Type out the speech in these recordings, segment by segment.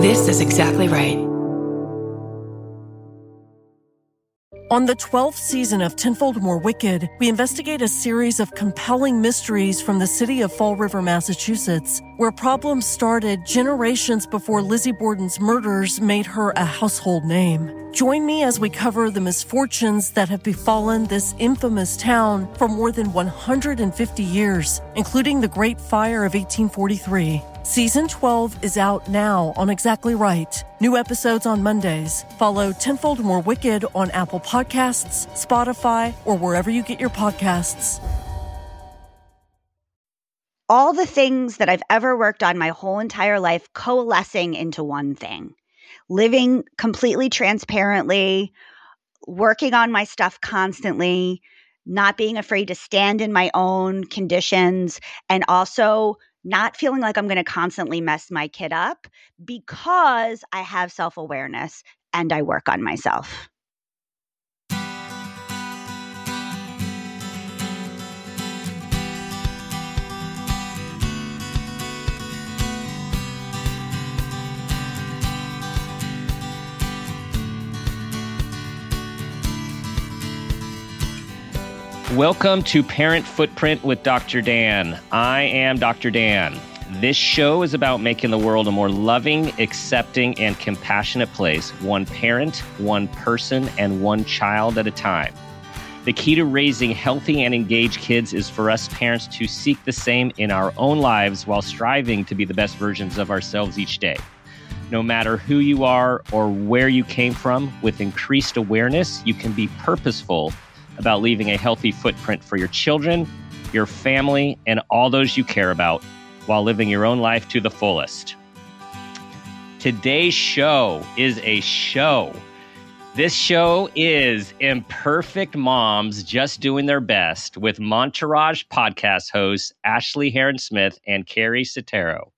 This is exactly right. On the 12th season of Tenfold More Wicked, we investigate a series of compelling mysteries from the city of Fall River, Massachusetts, where problems started generations before Lizzie Borden's murders made her a household name. Join me as we cover the misfortunes that have befallen this infamous town for more than 150 years, including the Great Fire of 1843. Season 12 is out now on Exactly Right. New episodes on Mondays. Follow Tenfold More Wicked on Apple Podcasts, Spotify, or wherever you get your podcasts. All the things that I've ever worked on my whole entire life coalescing into one thing. Living completely transparently, working on my stuff constantly, not being afraid to stand in my own conditions, and also not feeling like I'm going to constantly mess my kid up because I have self awareness and I work on myself. Welcome to Parent Footprint with Dr. Dan. I am Dr. Dan. This show is about making the world a more loving, accepting, and compassionate place, one parent, one person, and one child at a time. The key to raising healthy and engaged kids is for us parents to seek the same in our own lives while striving to be the best versions of ourselves each day. No matter who you are or where you came from, with increased awareness, you can be purposeful about leaving a healthy footprint for your children, your family, and all those you care about while living your own life to the fullest. Today's show is a show. This show is Imperfect Moms Just Doing Their Best with Momtourage podcast hosts Ashley Hearon Smith and Keri Setaro.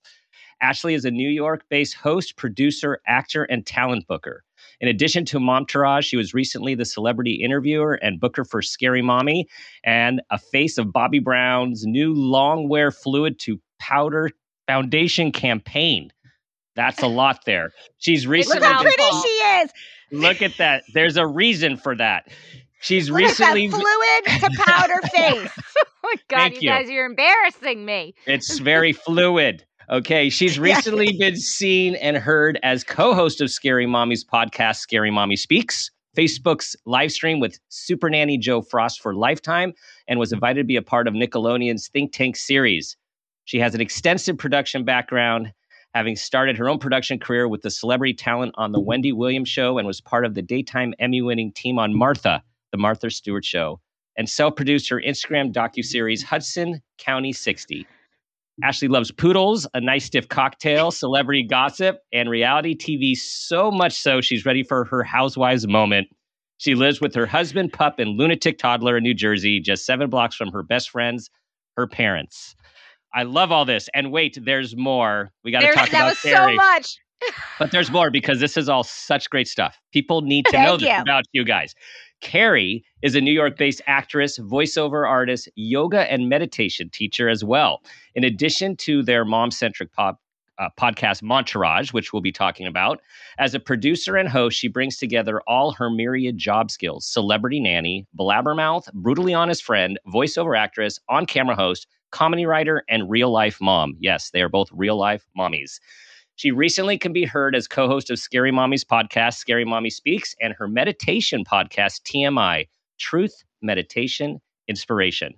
Ashley is a New York based host, producer, actor, and talent booker. In addition to Momtourage, she was recently the celebrity interviewer and booker for Scary Mommy and a face of Bobbi Brown's new long wear fluid to powder foundation campaign. That's a lot there. She's recently. Look how pretty she is. Look at that. There's a reason for that. She's Look recently fluid to powder face. oh my God, Thank you, you. guys, you're embarrassing me. It's very fluid. Okay. She's recently been seen and heard as co host of Scary Mommy's podcast, Scary Mommy Speaks, Facebook's live stream with Super Nanny Jo Frost for Lifetime, and was invited to be a part of Nickelodeon's Think Tank series. She has an extensive production background, having started her own production career with the celebrity talent on The Wendy Williams Show and was part of the daytime Emmy winning team on Martha, The Martha Stewart Show, and self produced her Instagram docuseries Hudson County 60. Ashley loves poodles, a nice stiff cocktail, celebrity gossip, and reality TV so much so she's ready for her housewives moment. She lives with her husband, pup, and lunatic toddler in New Jersey, just seven blocks from her best friends, her parents. I love all this. And wait, there's more. We got to talk that about was Keri. so much. But there's more because this is all such great stuff. People need to Thank know this you. about you guys. Keri is a New York based actress, voiceover artist, yoga, and meditation teacher as well. In addition to their mom centric pop. Uh, podcast Momtourage, which we'll be talking about. As a producer and host, she brings together all her myriad job skills celebrity nanny, blabbermouth, brutally honest friend, voiceover actress, on camera host, comedy writer, and real life mom. Yes, they are both real life mommies. She recently can be heard as co host of Scary Mommy's podcast, Scary Mommy Speaks, and her meditation podcast, TMI Truth, Meditation, Inspiration.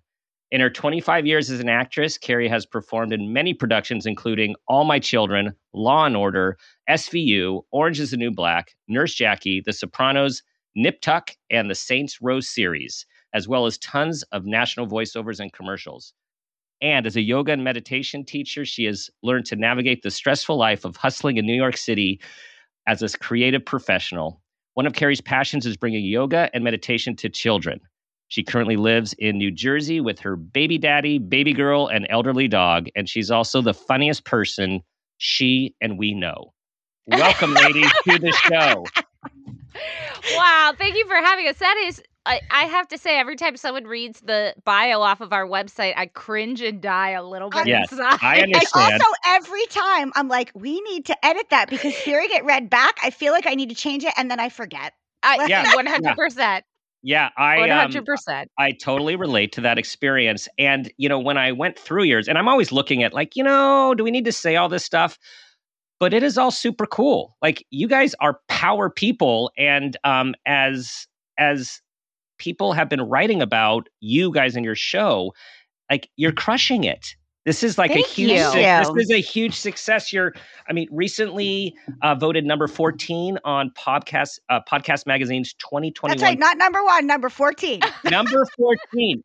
In her 25 years as an actress, Keri has performed in many productions, including All My Children, Law and Order, SVU, Orange is the New Black, Nurse Jackie, The Sopranos, Nip Tuck, and the Saints Row series, as well as tons of national voiceovers and commercials. And as a yoga and meditation teacher, she has learned to navigate the stressful life of hustling in New York City as a creative professional. One of Keri's passions is bringing yoga and meditation to children. She currently lives in New Jersey with her baby daddy, baby girl, and elderly dog. And she's also the funniest person she and we know. Welcome, ladies, to the show. Wow, thank you for having us. That is I, I have to say, every time someone reads the bio off of our website, I cringe and die a little bit Yes, inside. I And understand. also, every time I'm like, we need to edit that because hearing it read back, I feel like I need to change it, and then I forget. I, Yeah, one hundred percent, Yeah, I um, hundred percent. I totally relate to that experience. And, you know, when I went through yours, and I'm always looking at like, you know, do we need to say all this stuff? But it is all super cool. Like you guys are power people. And um as as people have been writing about you guys in your show, like you're crushing it. This is like Thank a huge you. suc- Thank this is a huge success. You're I mean, recently uh, voted number 14 on podcast uh, podcast magazine's 2021 That's right, not number one, number 14. number 14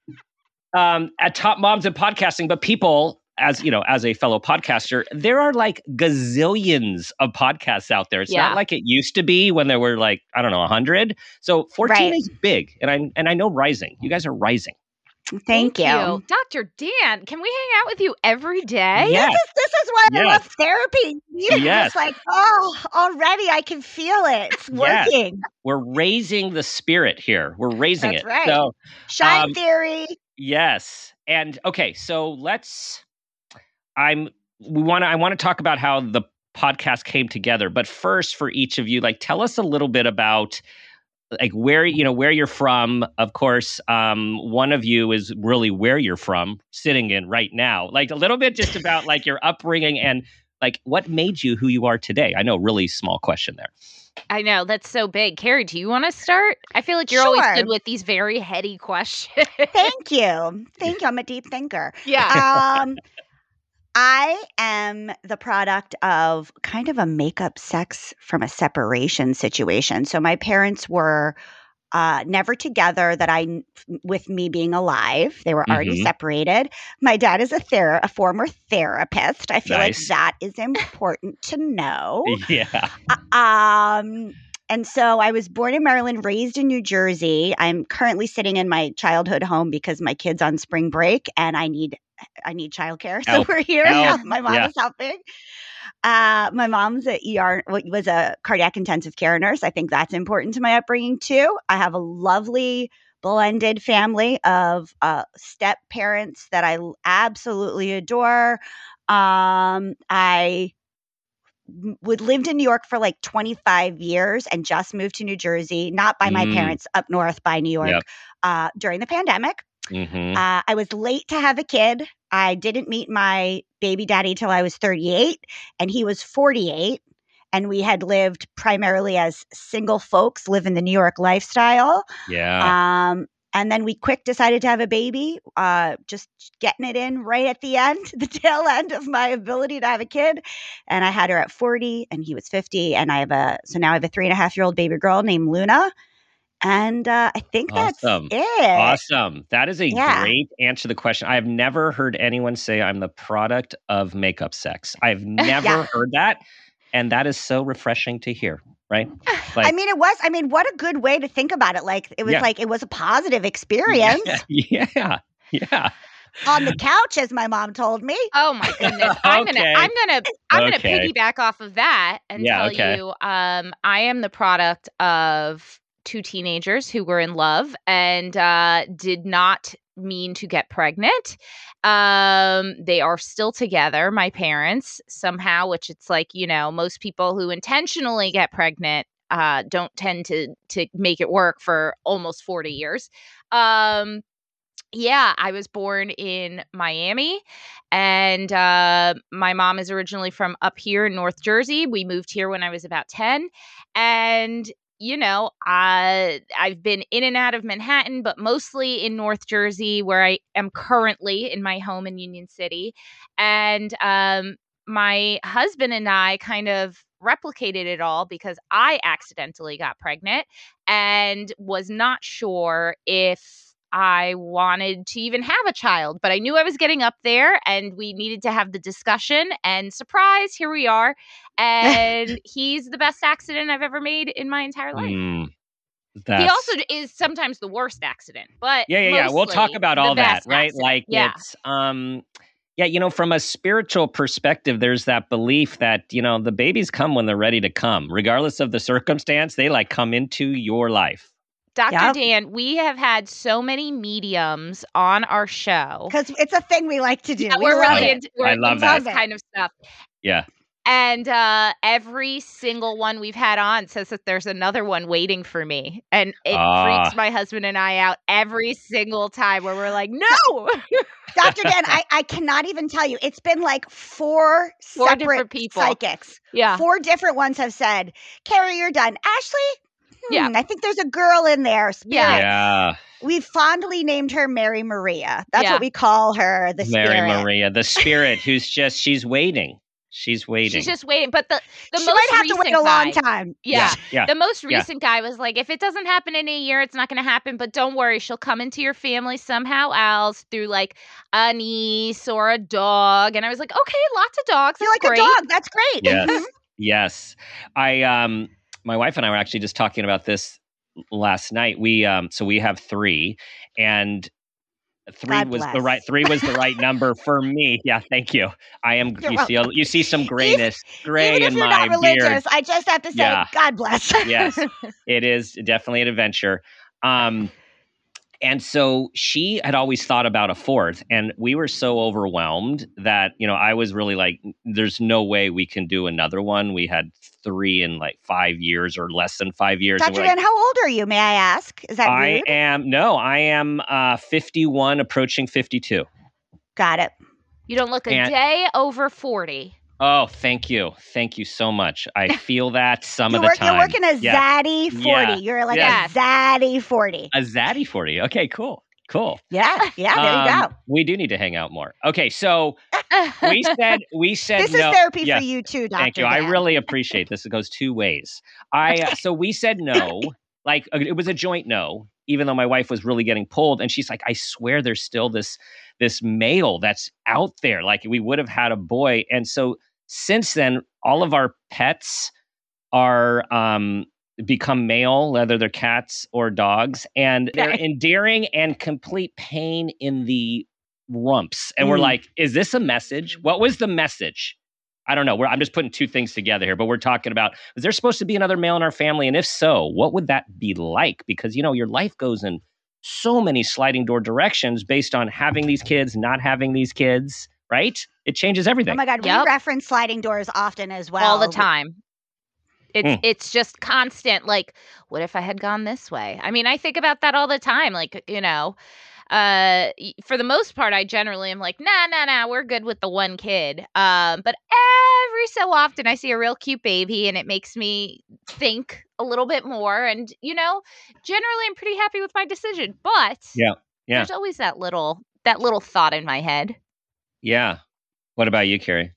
um, at top moms in podcasting but people as you know as a fellow podcaster there are like gazillions of podcasts out there it's Yeah. not like it used to be when there were like i don't know 100 so 14 Right. is big and i and i know rising you guys are rising Thank, you. Dr. Dan. Can we hang out with you every day? yes This is why I love therapy. You're Yes. just like, oh, already I can feel it. It's Yes. working. we're raising the spirit here we're raising That's it right. so Shine Um, theory. Yes. And okay, so let's I'm we want to I want to talk about how the podcast came together, but first for each of you like tell us a little bit about like where you know where you're from of course um one of you is really where you're from sitting in right now like a little bit just about like your upbringing and like what made you who you are today i know really small question there I know that's so big. Keri, do you want to start? I feel like you're always good with these very heady questions. Thank you. Thank you. I'm a deep thinker. yeah. um, I am the product of kind of a makeup sex from a separation situation. So my parents were uh, never together. That I, with me being alive, they were already Mhm. separated. My dad is a ther- a former therapist. I feel Nice. like that is important to know. yeah Um, and so I was born in Maryland, raised in New Jersey. I'm currently sitting in my childhood home because my kid's on spring break and I need I need childcare. So Help. we're here. Help. my mom Yeah. is helping. Uh, my mom's a ER was a cardiac intensive care nurse. I think that's important to my upbringing too. I have a lovely blended family of uh, step parents that I absolutely adore. Um, I would lived in New York for like 25 years and just moved to New Jersey, not by my Mm. parents up north by New York Yep. uh, during the pandemic. Hmm Uh, I was late to have a kid. I didn't meet my baby daddy till I was 38, and he was 48. And we had lived primarily as single folks, living the New York lifestyle. yeah Um, and then we quick decided to have a baby, uh, just getting it in right at the end, the tail end of my ability to have a kid. And I had her at 40 and he was 50. And I have a, so now I have a three and a half year old baby girl named Luna. And uh, I think that's Awesome. it. Awesome. That is a Yeah. great answer to the question. I have never heard anyone say I'm the product of makeup sex. I've never Yeah. heard that. And that is so refreshing to hear, right? I mean, it was, I mean, what a good way to think about it. Like, it was Yeah. like, it was a positive experience Yeah. Yeah. Yeah. on the couch, as my mom told me. Oh my goodness. I'm Okay. gonna I'm gonna I'm Okay. gonna piggyback off of that and Yeah, tell okay. you um I am the product of two teenagers who were in love and uh did not mean to get pregnant. Um they are still together, my parents, somehow, which it's like, you know, most people who intentionally get pregnant uh don't tend to to make it work for almost 40 years. Um yeah, I was born in Miami and uh, my mom is originally from up here in North Jersey. We moved here when I was about 10. And, you know, I, I've been in and out of Manhattan, but mostly in North Jersey, where I am currently in my home in Union City. And um, my husband and I kind of replicated it all because I accidentally got pregnant and was not sure if I wanted to even have a child, but I knew I was getting up there and we needed to have the discussion. And surprise, here we are. And he's the best accident I've ever made in my entire life. Mm, He also is sometimes the worst accident, but yeah, yeah, yeah. We'll talk about all that, right? accident. Like yeah. it's um yeah, you know, from a spiritual perspective, there's that belief that, you know, the babies come when they're ready to come, regardless of the circumstance, they like come into your life. Dr. Yep. Dan, we have had so many mediums on our show. Because it's a thing we like to do. Yeah, we we're really it. into, we're I into love that. kind of stuff. Yeah. And uh, every single one we've had on says that there's another one waiting for me. And it Ah. freaks my husband and I out every single time where we're like, no, Dr. Dan, I, I cannot even tell you. It's been like four, Four separate different people. psychics. yeah. Four different ones have said, Keri, you're done. Ashley, hmm, Yeah. I think there's a girl in there. Spirit. Yeah. Yeah. We've fondly named her Mary Maria. That's Yeah. what we call her, the Mary spirit. Maria, the spirit who's just she's waiting. She's waiting. She's just waiting. But the, the she most might have to recent wait a long guy- time. Yeah. yeah. The most Yeah. recent guy was like, if it doesn't happen in a year, it's not going to happen. But don't worry, she'll come into your family somehow else through like a niece or a dog. And I was like, okay, lots of dogs. You're like great. a dog. That's great. Yes. yes. I um my wife and I were actually just talking about this last night. We um so we have 3 and 3 God was the right 3 was the right number for me. Yeah, thank you. I am You're you see a, you see some grayness gray Even if in you're my not beard. religious, I just have to say, Yeah. God bless. yes it is definitely an adventure um and so she had always thought about a fourth and we were so overwhelmed that you know i was really like there's no way we can do another one we had three in like five years or less than five years and Dr. we're like, Dan, how old are you? May I ask? Is that i rude? am no i am uh 51 approaching 52 Got it. You don't look a And- day over 40. Oh thank you thank you so much i feel that some of the work, time you're working a Yeah. zaddy 40. Yeah. You're like Yes. a zaddy 40. a zaddy 40 okay cool cool Yeah. Yeah. There you Um, go. We do need to hang out more. Okay, so we said we said This no. is therapy yeah, for you too, Dr. Thank you. I really appreciate this. It goes two ways. I uh, so we said no. Like uh, it was a joint no, even though my wife was really getting pulled, and she's like, "I swear, there's still this this male that's out there. Like we would have had a boy." And so since then, all of our pets are um become male, whether they're cats or dogs, and they're endearing and complete pain in the rumps. And we're Mm. like, is this a message? What was the message? I don't know. We're, I'm just putting two things together here, but we're talking about is there supposed to be another male in our family? And if so, what would that be like? Because, you know, your life goes in so many sliding door directions based on having these kids, not having these kids, right? It changes everything. Oh my God. Yep. We reference sliding doors often as well. all the time. It's Mm. it's just constant. Like, what if I had gone this way? I mean, I think about that all the time. Like, you know, uh, for the most part, I generally am like, nah, nah, nah, we're good with the one kid. Um, but every so often, I see a real cute baby, and it makes me think a little bit more. And you know, generally, I'm pretty happy with my decision. But Yeah, yeah. there's always that little that little thought in my head. Yeah. What about you, Keri?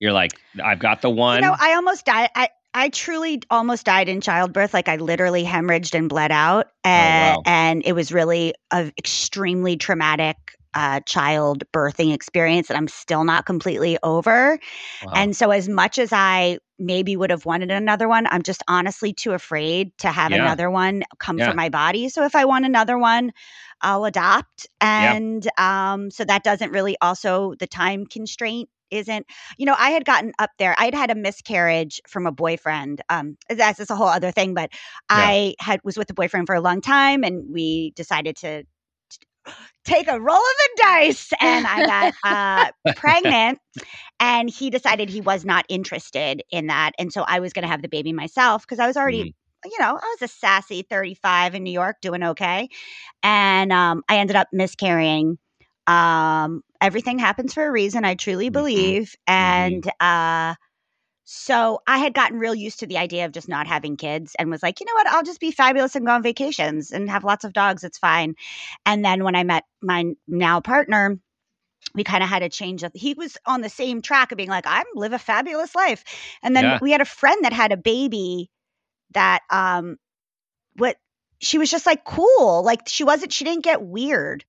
You're like, I've got the one. You know, I almost died. I, I truly almost died in childbirth. Like I literally hemorrhaged and bled out. And, wow. and it was really an extremely traumatic uh, child birthing experience that I'm still not completely over. Wow. And so, as much as I maybe would have wanted another one, I'm just honestly too afraid to have Yeah. another one come Yeah. from my body. So, if I want another one, I'll adopt. Yeah. And um, so that doesn't really also, the time constraint isn't, you know, I had gotten up there. I had had a miscarriage from a boyfriend. Um, that's just a whole other thing, but I had was with a boyfriend for a long time and we decided to take a roll of the dice and I got uh, pregnant and he decided he was not interested in that. And so I was going to have the baby myself because I was already, Mm. you know, I was a sassy 35 in New York doing okay. And um, I ended up miscarrying. Um, everything happens for a reason, I truly Mhm. believe. And uh, so I had gotten real used to the idea of just not having kids and was like, you know what, I'll just be fabulous and go on vacations and have lots of dogs. It's fine. And then when I met my now partner, we kind of had a change of he was on the same track of being like i'm live a fabulous life and then Yeah. we had a friend that had a baby that um what she was just like cool like she wasn't she didn't get weird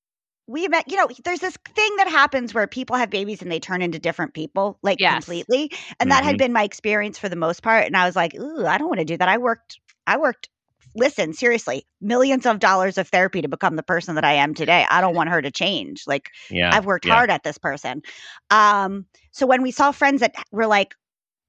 we met you know there's this thing that happens where people have babies and they turn into different people like Yes. completely and that Mhm. had been my experience for the most part and i was like ooh i don't want to do that i worked i worked listen seriously millions of dollars of therapy to become the person that i am today i don't want her to change like yeah. I've worked yeah. hard at this person. Um, so when we saw friends that were like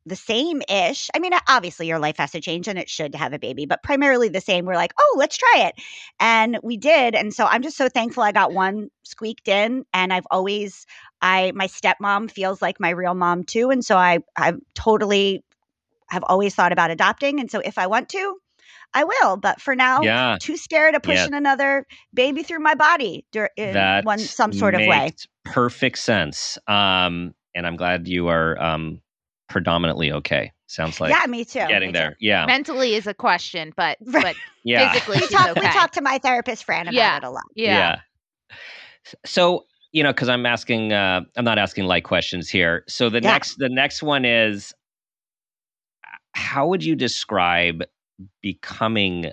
the same ish. I mean, obviously your life has to change and it should have a baby, but primarily the same. We're like, oh, let's try it. And we did. And so I'm just so thankful I got one squeaked in. And I've always, I, my stepmom feels like my real mom too. And so I, I totally have always thought about adopting. And so if I want to, I will. But for now, Yeah. too scared of Yeah. pushing another baby through my body dur- in one some sort of way. Perfect sense. Um, and I'm glad you are um, predominantly okay. Sounds like yeah, me too. getting me too. there. Yeah. Mentally is a question, but but Yeah. physically We she's talk, we talk to my therapist Fran about Yeah. it a lot. yeah. S- So, you know, because I'm asking, uh, I'm not asking like questions here. So the Yeah. next, the next one is, how would you describe becoming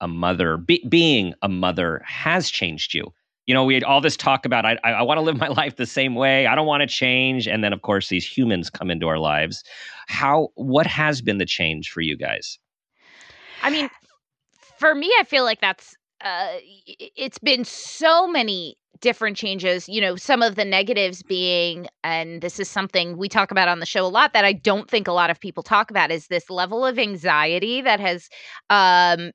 a mother? Be, being a mother has changed you. You know, we had all this talk about I, I, want to live my life the same way. I don't want to change, and then of course these humans come into our lives. How? What has been the change for you guys? I mean, for me, I feel like that's uh, it's been so many different changes. You know, some of the negatives being, and this is something we talk about on the show a lot that I don't think a lot of people talk about, is this level of anxiety that has um,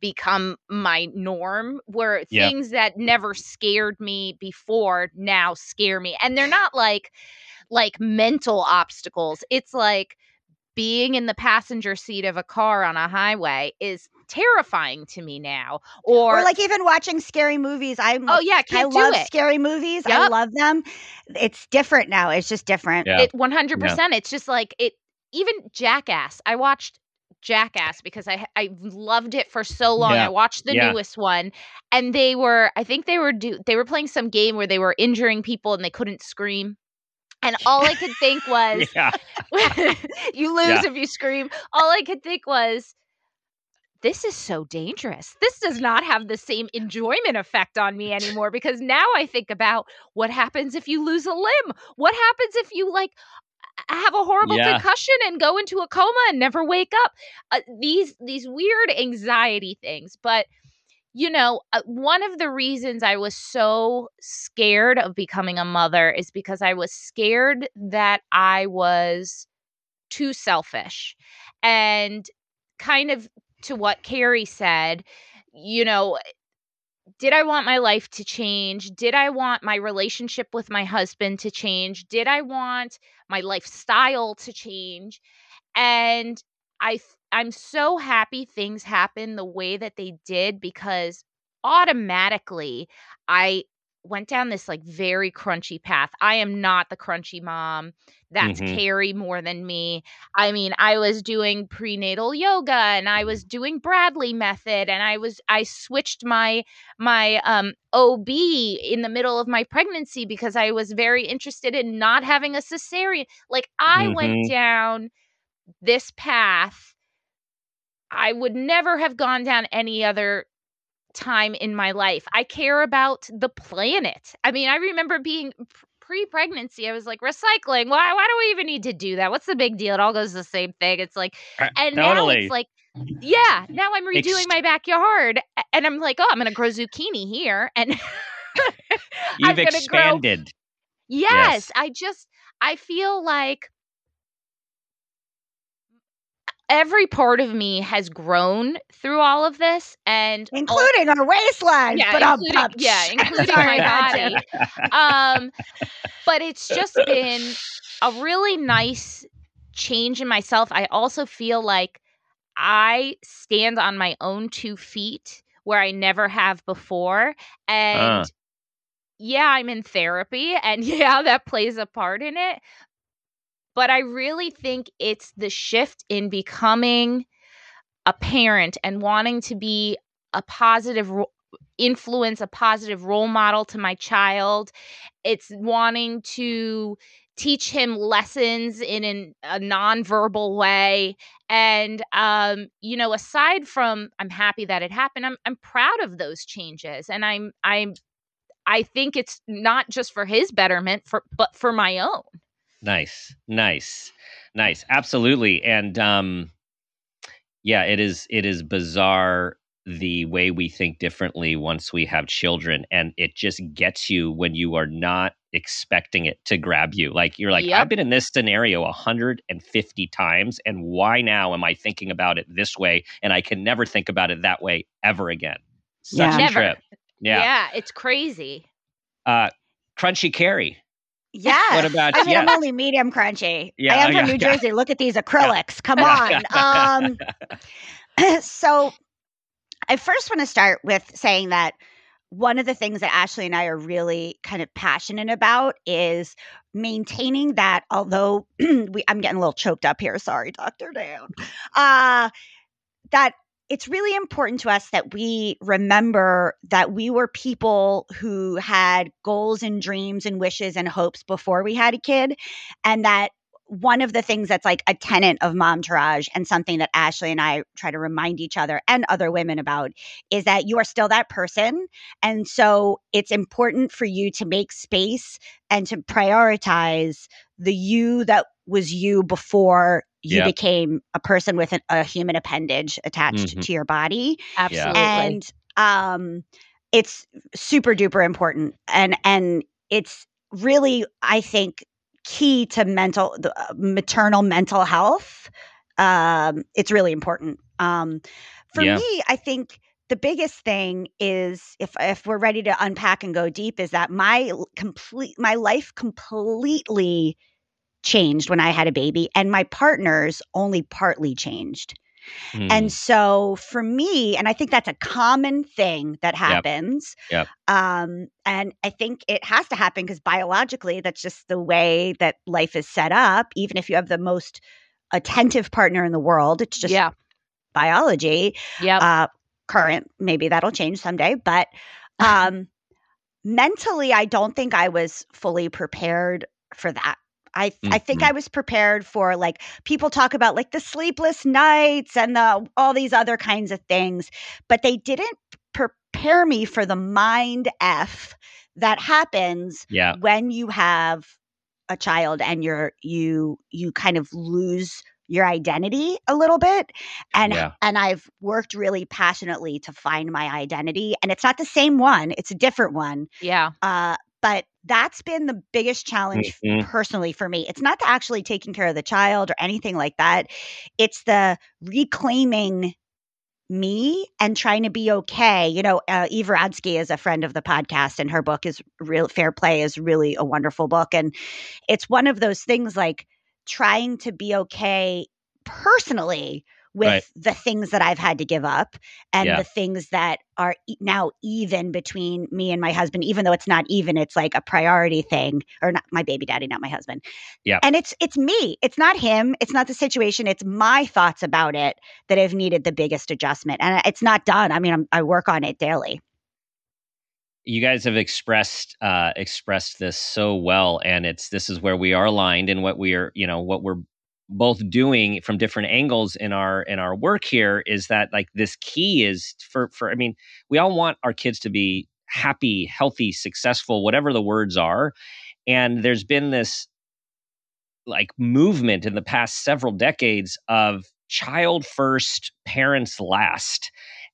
become my norm, where Yeah. things that never scared me before now scare me, and they're not like like mental obstacles. It's like being in the passenger seat of a car on a highway is terrifying to me now. Or, Or, like even watching scary movies. I'm oh yeah, I can't do love it. scary movies. I love them. It's different now. It's just different. Yeah. It 100%. It's just like it even Jackass. I watched Jackass because I I loved it for so long. Yeah. I watched the Yeah. newest one and they were I think they were do they were playing some game where they were injuring people and they couldn't scream. And all I could think was you lose if you scream. All I could think was, this is so dangerous. This does not have the same enjoyment effect on me anymore because now I think about what happens if you lose a limb? What happens if you like have a horrible Yeah. concussion and go into a coma and never wake up? Uh, these these weird anxiety things, but you know, uh, one of the reasons I was so scared of becoming a mother is because I was scared that I was too selfish. And kind of to what Keri said, you know, did I want my life to change? Did I want my relationship with my husband to change? Did I want my lifestyle to change? And I I'm so happy things happened the way that they did because automatically I went down this like very crunchy path. I am not the crunchy mom. That's Mhm. Keri more than me. I mean, I was doing prenatal yoga and I was doing Bradley method and I was I switched my my um OB in the middle of my pregnancy because I was very interested in not having a cesarean. Like I Mhm. went down this path I would never have gone down any other time in my life. I care about the planet. I mean, I remember being pre pregnancy, I was like, recycling. Why, why do we even need to do that? What's the big deal? It all goes the same thing. It's like, Uh, and now it's like, yeah, now I'm redoing Ex- my backyard and I'm like, oh, I'm going to grow zucchini here. And You've gonna grow- expanded. yes, Yes. I just, I feel like every part of me has grown through all of this and al- Including our waistline. yeah, but I'm including, yeah, including my body. um, but it's just been a really nice change in myself. I also feel like I stand on my own two feet where I never have before. And Ah. yeah, I'm in therapy, and yeah, that plays a part in it. But I really think it's the shift in becoming a parent and wanting to be a positive ro- influence, a positive role model to my child. It's wanting to teach him lessons in an, a nonverbal way. And um, you know, aside from I'm happy that it happened, I'm I'm proud of those changes. And I'm I'm I think it's not just for his betterment, for but for my own. Nice, nice, nice. Absolutely, and um, yeah, it is. It is bizarre the way we think differently once we have children and it just gets you when you are not expecting it to grab you like you're like Yep. i've been in this scenario 150 times and why now am i thinking about it this way and i can never think about it that way ever again such Yeah. a Never. trip yeah, yeah, it's crazy. uh crunchy keri Yeah. what about I mean, yeah I'm only medium crunchy. Yeah, I am yeah, from New yeah. Jersey. Look at these acrylics. Come on. Um, so I first want to start with saying that one of the things that Ashley and I are really kind of passionate about is maintaining that although we I'm getting a little choked up here, sorry, Dr. Dan. Uh that it's really important to us that we remember that we were people who had goals and dreams and wishes and hopes before we had a kid and that one of the things that's like a tenet of Momtourage and something that Ashley and I try to remind each other and other women about is that you are still that person. And so it's important for you to make space and to prioritize the you that was you before you Yeah. became a person with an, a human appendage attached Mhm. to your body Absolutely. and um it's super duper important and and it's really i think key to mental the, uh, maternal mental health um it's really important um for Yeah. me i think the biggest thing is if if we're ready to unpack and go deep is that my complete my life completely changed when i had a baby and my partner's only partly changed Hmm. and so for me, and I think that's a common thing that happens. Yep. Um, and I think it has to happen because biologically, that's just the way that life is set up. Even if you have the most attentive partner in the world, it's just yeah. biology. Yeah. Uh, current, maybe that'll change someday. But um, mentally, I don't think I was fully prepared for that. I, I think Mhm. I was prepared for like people talk about like the sleepless nights and the all these other kinds of things, but they didn't prepare me for the mind f that happens yeah when you have a child and you're you you kind of lose your identity a little bit and Yeah. and I've worked really passionately to find my identity and it's not the same one it's a different one yeah. uh but that's been the biggest challenge Mhm. personally for me. It's not the actually taking care of the child or anything like that. It's the reclaiming me and trying to be okay. You know uh, Eve Rodsky is a friend of the podcast and her book is real fair play is really a wonderful book. And it's one of those things like trying to be okay personally with Right. the things that I've had to give up and Yeah. the things that are e- now even between me and my husband even though it's not even it's like a priority thing or not my baby daddy not my husband Yeah. and it's it's me it's not him it's not the situation it's my thoughts about it that have needed the biggest adjustment and it's not done i mean I'm, i work on it daily you guys have expressed uh expressed this so well and it's this is where we are aligned in what we are you know what we're both doing from different angles in our in our work here is that like this key is for for i mean we all want our kids to be happy healthy successful whatever the words are. And there's been this like movement in the past several decades of child first parents last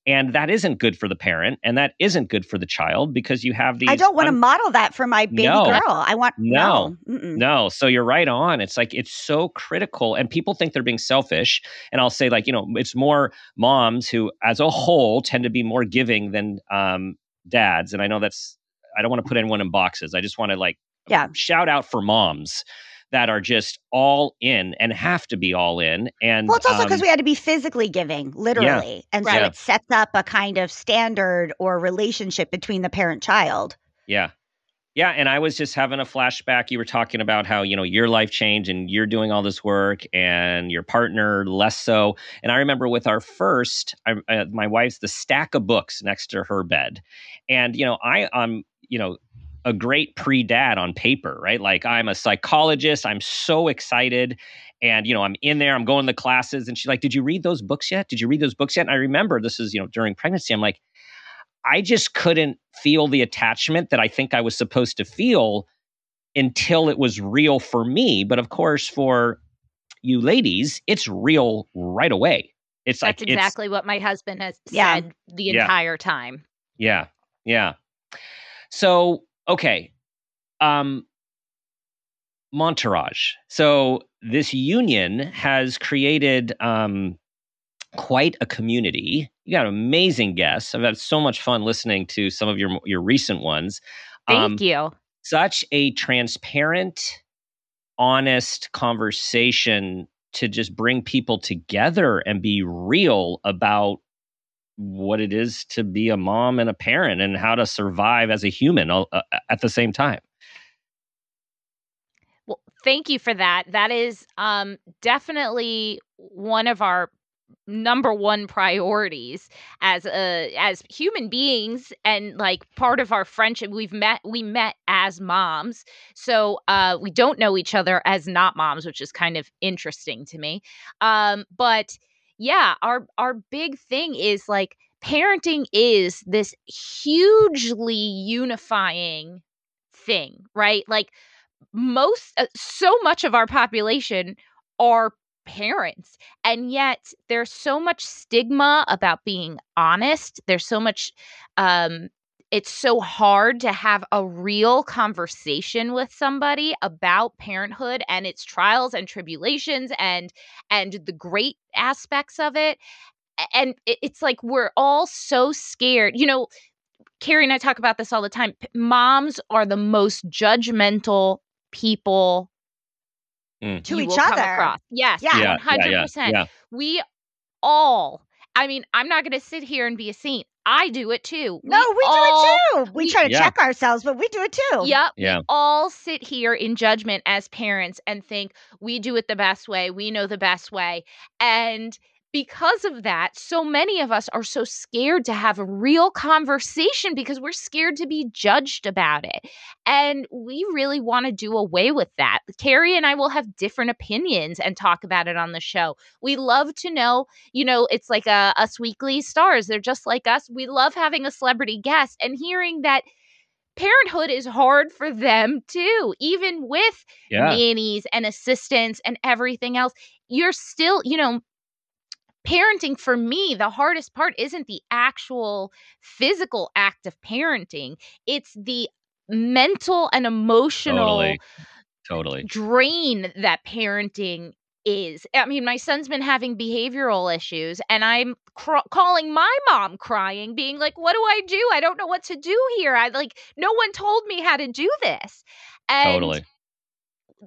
and that isn't good for the parent and that isn't good for the child because you have these i don't want to un- model that for my baby No. girl i want No. no, no, so you're right on. It's like it's so critical, and people think they're being selfish. And I'll say, like, you know, it's more moms who, as a whole, tend to be more giving than um, dads. And I know that's I don't want to put anyone in boxes. I just want to like Yeah. shout out for moms that are just all in and have to be all in. And Well, it's also because um, we had to be physically giving, literally. And so Right. it sets up a kind of standard or relationship between the parent child. Yeah. Yeah. And I was just having a flashback. You were talking about how, you know, your life changed and you're doing all this work and your partner less so. And I remember with our first, I, uh, my wife's the stack of books next to her bed. And, you know, I, I'm, you know, a great pre dad on paper, right? Like I'm a psychologist. I'm so excited. And, you know, I'm in there, I'm going to classes. And she's like, Did you read those books yet? Did you read those books yet? And I remember this is, you know, during pregnancy, I'm like, I just couldn't feel the attachment that I think I was supposed to feel until it was real for me. But of course, for you ladies, it's real right away. It's That's like it's- exactly what my husband has Yeah. said the Yeah. entire time. Yeah. Yeah. So, okay. Um Momtourage. So this union has created um quite a community. You got amazing guests. I've had so much fun listening to some of your your recent ones. Thank Um, you. Such a transparent, honest conversation to just bring people together and be real about what it is to be a mom and a parent and how to survive as a human uh, uh, at the same time. Well, thank you for that. That is um, definitely one of our number one priorities as a as human beings and like part of our friendship we've met we met as moms so uh we don't know each other as not moms which is kind of interesting to me um but yeah our our big thing is like parenting is this hugely unifying thing right? Like most uh, so much of our population are parents and yet there's so much stigma about being honest there's so much um it's so hard to have a real conversation with somebody about parenthood and its trials and tribulations and and the great aspects of it and it's like we're all so scared you know keri and i talk about this all the time moms are the most judgmental people Mm. To each other. across. Yes, Yeah. Yeah, one hundred yeah, percent. yeah. We all. I mean, I'm not going to sit here and be a saint. I do it too. No, we all, do it too. We, we- try to Yeah. check ourselves, but we do it too. Yep. Yeah. We all sit here in judgment as parents and think we do it the best way. We know the best way. And because of that, so many of us are so scared to have a real conversation because we're scared to be judged about it. And we really want to do away with that. Keri and I will have different opinions and talk about it on the show. We love to know, you know, it's like a Us Weekly stars. They're just like us. We love having a celebrity guest and hearing that parenthood is hard for them too even with Yeah. nannies and assistants and everything else you're still you know parenting for me the hardest part isn't the actual physical act of parenting it's the mental and emotional Totally. Totally. drain that parenting is. I mean, my son's been having behavioral issues, and I'm cr- calling my mom crying, being like, What do I do? I don't know what to do here. I like, no one told me how to do this. And Totally.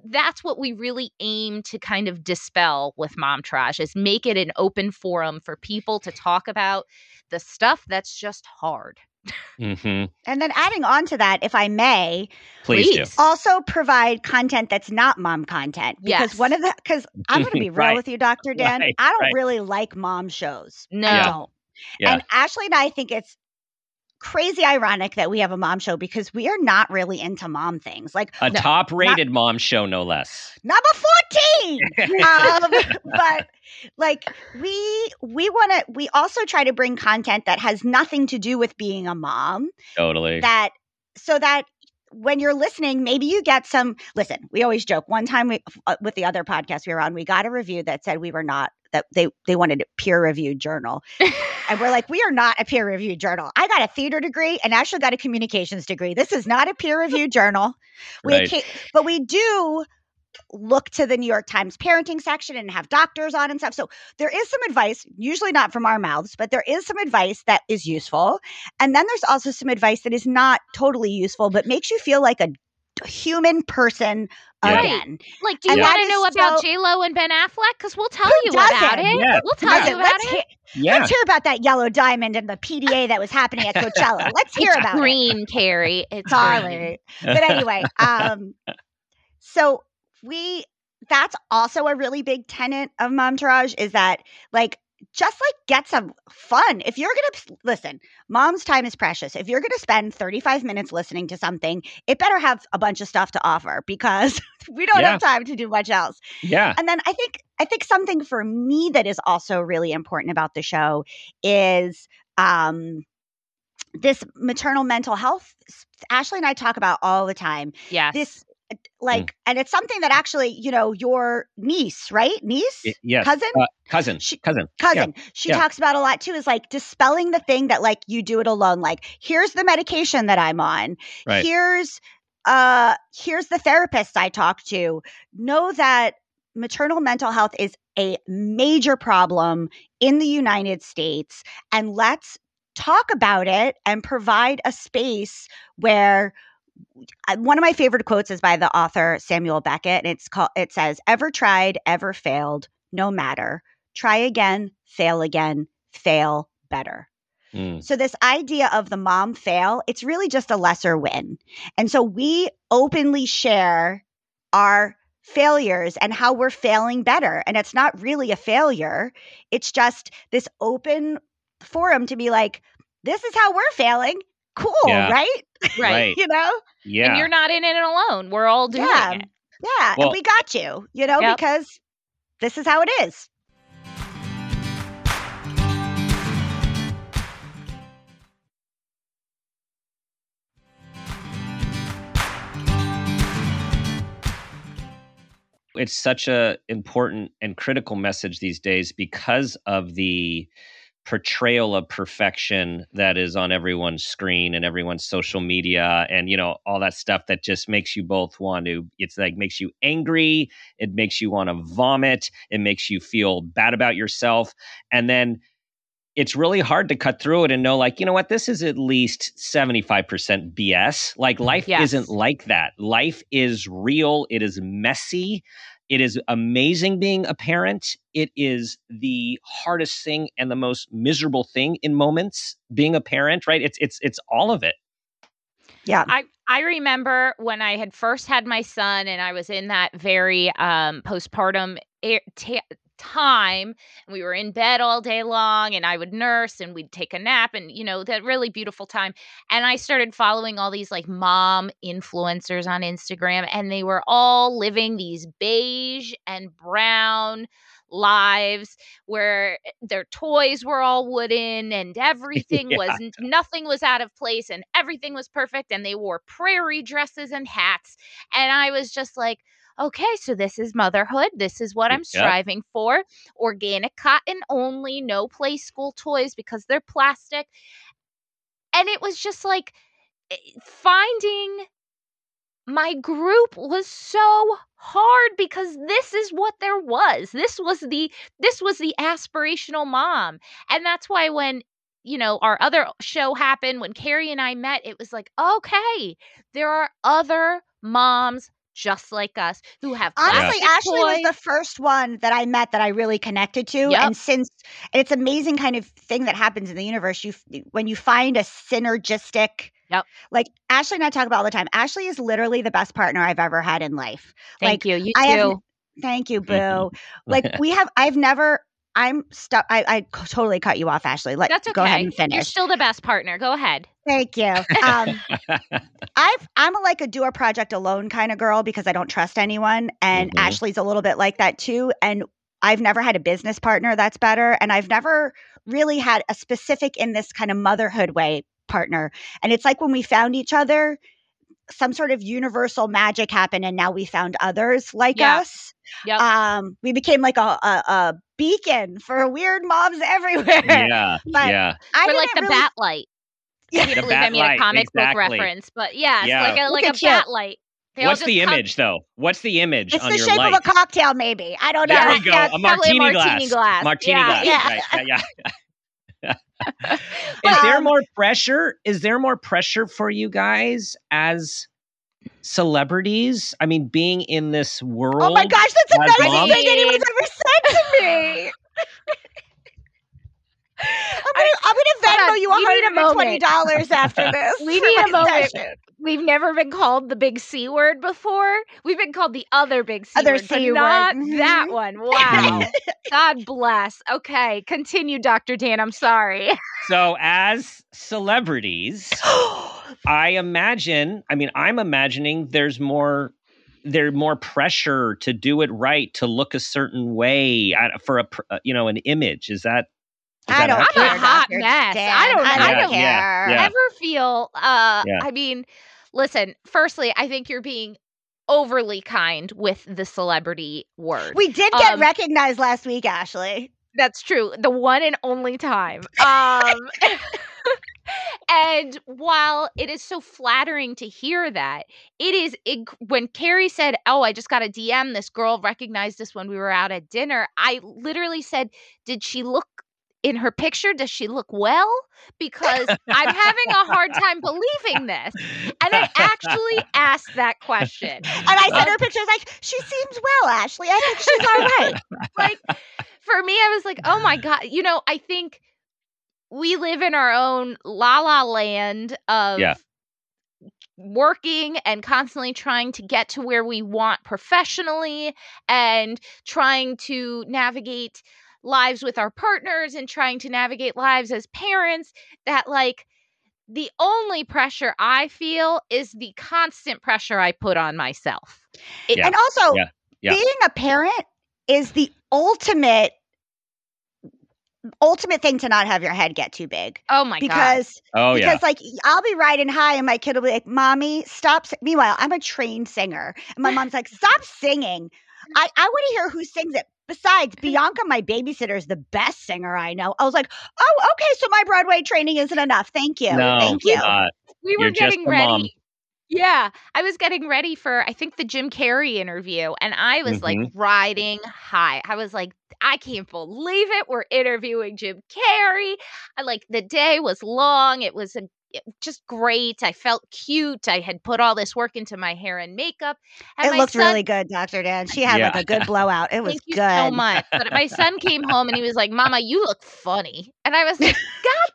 That's what we really aim to kind of dispel with Momtourage is make it an open forum for people to talk about the stuff that's just hard. hmm And then adding on to that, if I may, Please. Please. also provide content that's not mom content. Because Yes. one of the because I'm gonna be real Right. with you, Dr. Dan. Right, I don't right. really like mom shows. No. I don't. Yeah. And Ashley and I think it's crazy ironic that we have a mom show because we are not really into mom things. Like A No, top rated mom show, no less. number 14 um, but like we we want to we also try to bring content that has nothing to do with being a mom Totally. that so that when you're listening maybe you get some listen we always joke one time we uh, with the other podcast we were on we got a review that said we were not that they they wanted a peer reviewed journal. And we're like we are not a peer reviewed journal. I got a theater degree and actually got a communications degree. This is not a peer reviewed journal. We Right. but we do look to the New York Times parenting section and have doctors on and stuff. So there is some advice, usually not from our mouths, but there is some advice that is useful. And then there's also some advice that is not totally useful, but makes you feel like a human person Yeah. again. Like, do you want to is know about so- J Lo and Ben Affleck? Because we'll tell you about doesn't? it. Yeah. We'll tell Listen, you about let's, it. hear, Yeah. let's hear about that yellow diamond and the PDA that was happening at Coachella. Let's hear it's about it. green, Keri. It's green. But anyway, um, so we that's also a really big tenet of Momtourage is that like just like get some fun. If you're gonna listen, mom's time is precious. If you're gonna spend 35 minutes listening to something, it better have a bunch of stuff to offer because we don't Yeah. have time to do much else. Yeah. And then I think I think something for me that is also really important about the show is um this maternal mental health. Ashley and I talk about all the time Yeah. this like and it's something that actually you know your niece right? Niece? Y- yes, cousin? Uh, cousin, She- cousin. cousin. She yeah. talks about a lot too is like dispelling the thing that like you do it alone like here's the medication that i'm on. Right. here's uh here's the therapist i talk to. Know that maternal mental health is a major problem in the united states and let's talk about it and provide a space where one of my favorite quotes is by the author Samuel Beckett and it's called it says ever tried ever failed no matter. Try again fail again fail better. Mm. so this idea of the mom fail it's really just a lesser win. And so we openly share our failures and how we're failing better. And it's not really a failure. It's just this open forum to be like this is how we're failing cool Yeah. right Right. you know Yeah. And you're not in it alone. We're all doing Yeah. it. Yeah, Well- and we got you, you know, Yep. because this is how it is. it's such a important and critical message these days because of the portrayal of perfection that is on everyone's screen and everyone's social media and you know all that stuff that just makes you both want to it's like makes you angry it makes you want to vomit it makes you feel bad about yourself. And then it's really hard to cut through it and know like you know what this is at least 75% bs like life Yes. isn't like that. Life is real it is messy it is amazing being a parent. It is the hardest thing and the most miserable thing in moments being a parent right? It's it's it's all of it. Yeah. I I remember when I had first had my son and I was in that very um postpartum a- ta time and we were in bed all day long and I would nurse and we'd take a nap and you know that really beautiful time and I started following all these like mom influencers on Instagram and they were all living these beige and brown lives where eh, their toys were all wooden and everything Yeah. was nothing was out of place and everything was perfect and they wore prairie dresses and hats and I was just like okay so this is motherhood this is what I'm Yep. striving for organic cotton only no play school toys because they're plastic. And it was just like eh, finding my group was so hard because this is what there was. This was the this was the aspirational mom. And that's why when you know our other show happened when keri and i met it was like okay there are other moms just like us who have Honestly, plastic Ashley was the first one that I met that I really connected to. Yep. And since and it's amazing kind of thing that happens in the universe. You when you find a synergistic Yep. like Ashley and I talk about all the time. Ashley is literally the best partner I've ever had in life. thank like, you you I have Thank you, boo. Mhm. like we have I've never I'm stuck I, I totally cut you off, Ashley. Let that's okay go ahead and finish. you're still the best partner go ahead Thank you. Um I've I'm a, like a do a project alone kind of girl because I don't trust anyone, and Mhm. Ashley's a little bit like that too. And I've never had a business partner that's better, and I've never really had a specific in this kind of motherhood way partner. And it's like when we found each other, some sort of universal magic happened, and now we found others like Yeah. us. Yep. Um, we became like a, a, a beacon for weird moms everywhere. yeah But yeah I or like the really bat light I Yeah. can't The believe I bat made a comic exactly. book reference, but yes, Yeah. like a Look like a at you. bat light. They what's just the come- image though what's the image It's on the your shape light of a cocktail, maybe. I don't know. there Yeah, we go yeah, a it's probably martini, a martini glass. glass. martini Yeah, glass yeah. right yeah, yeah. is there um, more pressure is there more pressure for you guys as celebrities i mean being in this world Oh my gosh, that's the nicest thing anyone's ever said to me. I'm gonna, I'm gonna Hold Venmo you we need a moment. $120 after this. We need a moment. Session. We've never been called the big C word before. We've been called the other big C Other word, but C word, not mhm. that one. Wow. God bless. Okay, continue, Dr. Dan. I'm sorry. so as celebrities i imagine i mean i'm imagining there's more there's more pressure to do it right to look a certain way uh, for a uh, you know an image is that is I don't I'm a hot Dr. mess. Dan. I don't- I I don't don't care. Yeah. Ever feel uh Yeah. I mean, listen, firstly, I think you're being overly kind with the celebrity word. We did get Um, recognized last week, Ashley. That's true. The one and only time. Um and while it is so flattering to hear that, it is inc- when Keri said, "Oh, I just got a DM. This girl recognized us when we were out at dinner." I literally said, "Did she look in her picture? Does she look well?" Because I'm having a hard time believing this. And I actually asked that question. And I sent her pictures like, she seems well, Ashley. I think she's all right. like for me i was like oh my god you know i think we live in our own la la land of Yeah. working and constantly trying to get to where we want professionally and trying to navigate lives with our partners and trying to navigate lives as parents that like the only pressure i feel is the constant pressure i put on myself It- Yeah. And also, Yeah. Yeah. being a parent is the ultimate ultimate thing to not have your head get too big. oh my god because oh yeah. because like I'll be riding high and my kid will be like, "Mommy, stop." Meanwhile, I'm a trained singer, and my mom's like, "Stop singing." I I want to hear who sings it. Besides, Bianca, my babysitter, is the best singer I know. I was like, "Oh, okay, so my Broadway training isn't enough. Thank you, no, thank you." uh, we were You're getting a mom. ready. Yeah, I was getting ready for I think the Jim Carrey interview, and I was like Mhm. riding high. I was like, I can't believe it. We're interviewing Jim Carrey. I like the day was long. It was a, it- Eh, just great. I felt cute. I had put all this work into my hair and makeup. And it looked son- really good, Dr. Dan. She had like a good blowout. It was Thank you good. so much. But my son came home and he was like, "Mama, you look funny," and I was like, "God,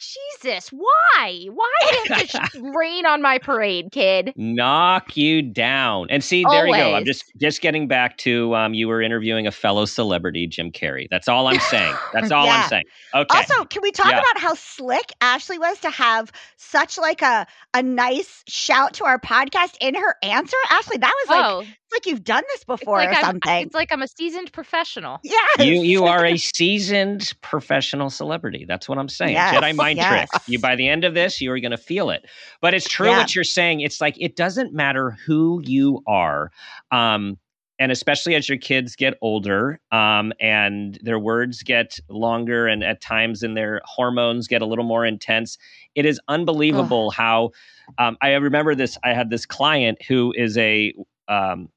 Jesus, why? Why did it sh- rain on my parade, kid?" knock you down. And see, there you go. I'm just just getting back to um, you were interviewing a fellow celebrity, Jim Carrey. That's all I'm saying. That's all Yeah. I'm saying. Okay. Also, can we talk Yeah. about how slick Ashley was to have such like a a nice shout to our podcast in her answer? Ashley, that was like oh, like you've done this it's before like or I'm, something. It's like I'm a seasoned professional. Yeah. you you are a seasoned professional celebrity. That's what I'm saying. Yes, Jedi mind yes. trick. You by the end of this, you are going to feel it. But it's true Yeah. what you're saying. It's like it doesn't matter who you are. Um, and especially as your kids get older um, and their words get longer and at times and their hormones get a little more intense it is unbelievable how um, i remember this i had this client who is a um,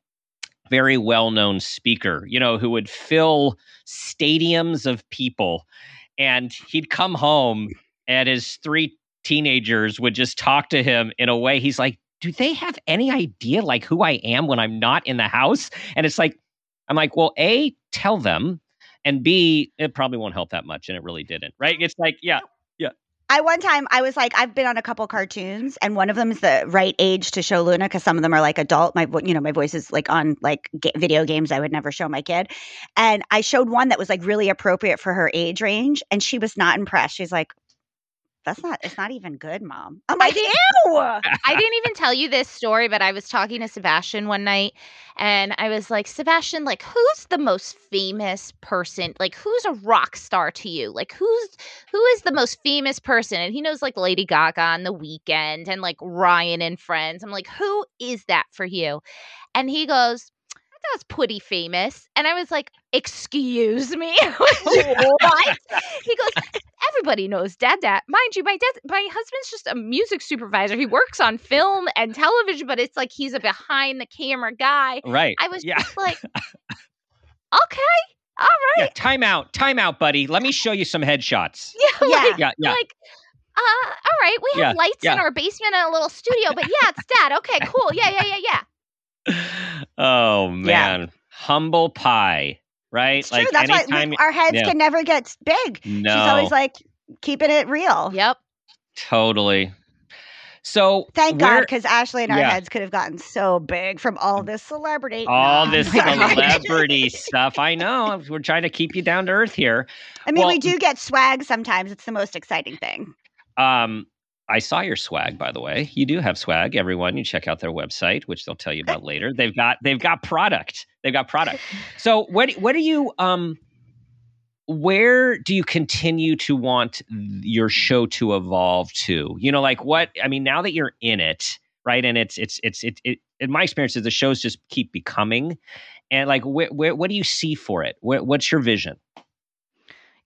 very well-known speaker you know who would fill stadiums of people and he'd come home and his three teenagers would just talk to him in a way he's like do they have any idea like who i am when i'm not in the house? And it's like i'm like well a tell them and b it probably won't help that much and it really didn't right? It's like yeah I one time I was like I've been on a couple cartoons and one of them is the right age to show Luna because some of them are like adult. My you know my voice is like on like ga- video games I would never show my kid, and I showed one that was like really appropriate for her age range, and she was not impressed. She's like, "That's not. It's not even good, mom." Oh I'm like, "Ew." I didn't even tell you this story, but I was talking to Sebastian one night and I was like, Sebastian, like, who's the most famous person? Like, who's a rock star to you? Like, who's who is the most famous person? And he knows like Lady Gaga on The Weeknd and like Ryan and Friends. I'm like, who is that for you? And he goes, that's pretty famous. And I was like, excuse me. what? He goes, everybody knows dad dad mind you my dad my husband's just a music supervisor he works on film and television but it's like he's a behind the camera guy right i was yeah just like okay All right. yeah time out time out buddy let me show you some headshots yeah, Yeah. like, yeah yeah like uh all right we have Yeah, lights in our basement and a little studio but yeah it's dad okay cool yeah yeah yeah yeah oh man humble pie right It's true. That's why our heads yeah. can never get big. no She's always like keeping it real. yep totally so Thank God, because Ashley and our Yeah. heads could have gotten so big from all this celebrity. all No, this celebrity stuff i know we're trying to keep you down to earth here I mean, we do get swag sometimes. It's the most exciting thing. Um, I saw your swag, by the way. You do have swag, everyone. You check out their website, which they'll tell you about later. They've got they've got product. They've got product. So what what do you um where do you continue to want your show to evolve to? You know, like what I mean, now that you're in it, right? And it's it's it's it, it in my experience, is the shows just keep becoming. And like, wh- wh- what do you see for it? Wh- what's your vision?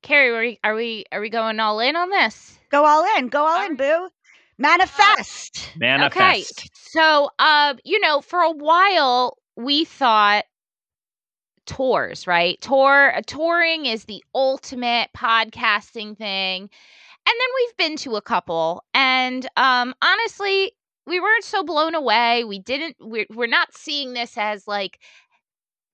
Keri, are we, are we are we going all in on this? Go all in. Go all in, boo. Manifest. Manifest. Okay. So, um, you know, for a while we thought tours, right? Tour uh, touring is the ultimate podcasting thing. And then we've been to a couple and um honestly, we weren't so blown away. We didn't we're, we're not seeing this as like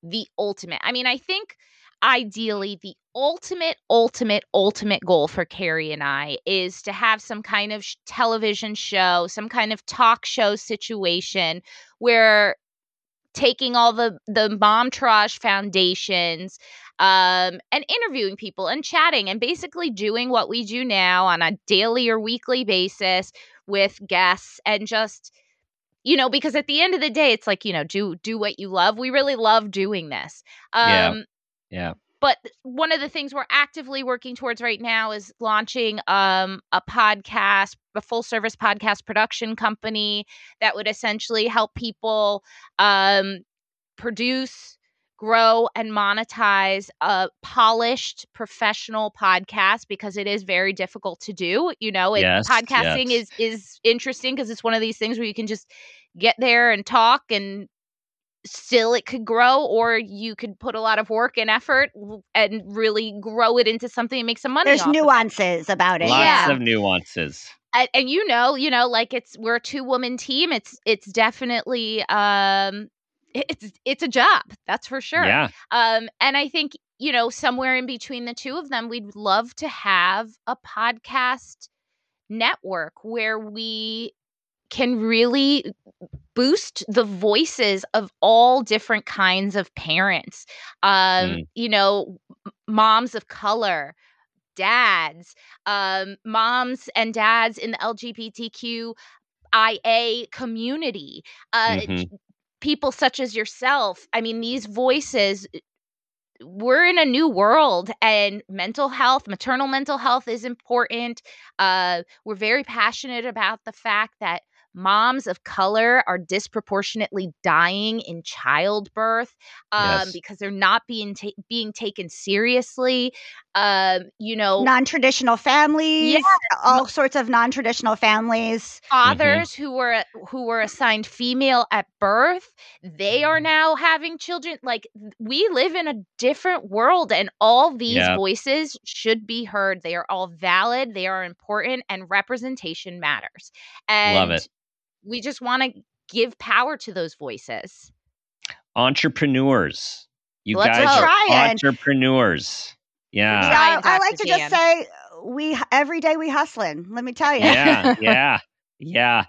the ultimate. I mean, I think ideally the ultimate ultimate ultimate goal for Keri and I is to have some kind of sh- television show, some kind of talk show situation where taking all the the Momtourage foundations um, and interviewing people and chatting and basically doing what we do now on a daily or weekly basis with guests and just you know because at the end of the day it's like you know do do what you love we really love doing this um Yeah. Yeah. But one of the things we're actively working towards right now is launching um, a podcast a full service podcast production company that would essentially help people um, produce grow and monetize a polished professional podcast because it is very difficult to do you know it, Yes, podcasting yes. is is interesting because it's one of these things where you can just get there and talk and still it could grow or you could put a lot of work and effort and really grow it into something and make some money There's off of it. nuances about it. Lots Yeah. of nuances. and, and you know you know like it's we're a two woman team it's it's definitely um it's it's a job that's for sure Yeah. um and i think you know somewhere in between the two of them we'd love to have a podcast network where we can really boost the voices of all different kinds of parents um Mm. you know m- moms of color dads um moms and dads in the lgbtqia community uh Mhm. people such as yourself i mean these voices we're in a new world and mental health maternal mental health is important uh we're very passionate about the fact that moms of color are disproportionately dying in childbirth um Yes. because they're not being ta- being taken seriously um you know Non-traditional families, Yes. all sorts of non-traditional families. fathers who were who were assigned female at birth they are now having children like we live in a different world and all these Yeah. voices should be heard they are all valid they are important and representation matters and Love it. We just want to give power to those voices Entrepreneurs. You Let's guys hope. are Trying. entrepreneurs. Yeah. So I like to just say we every day we hustling. Let me tell you. yeah, yeah, yeah.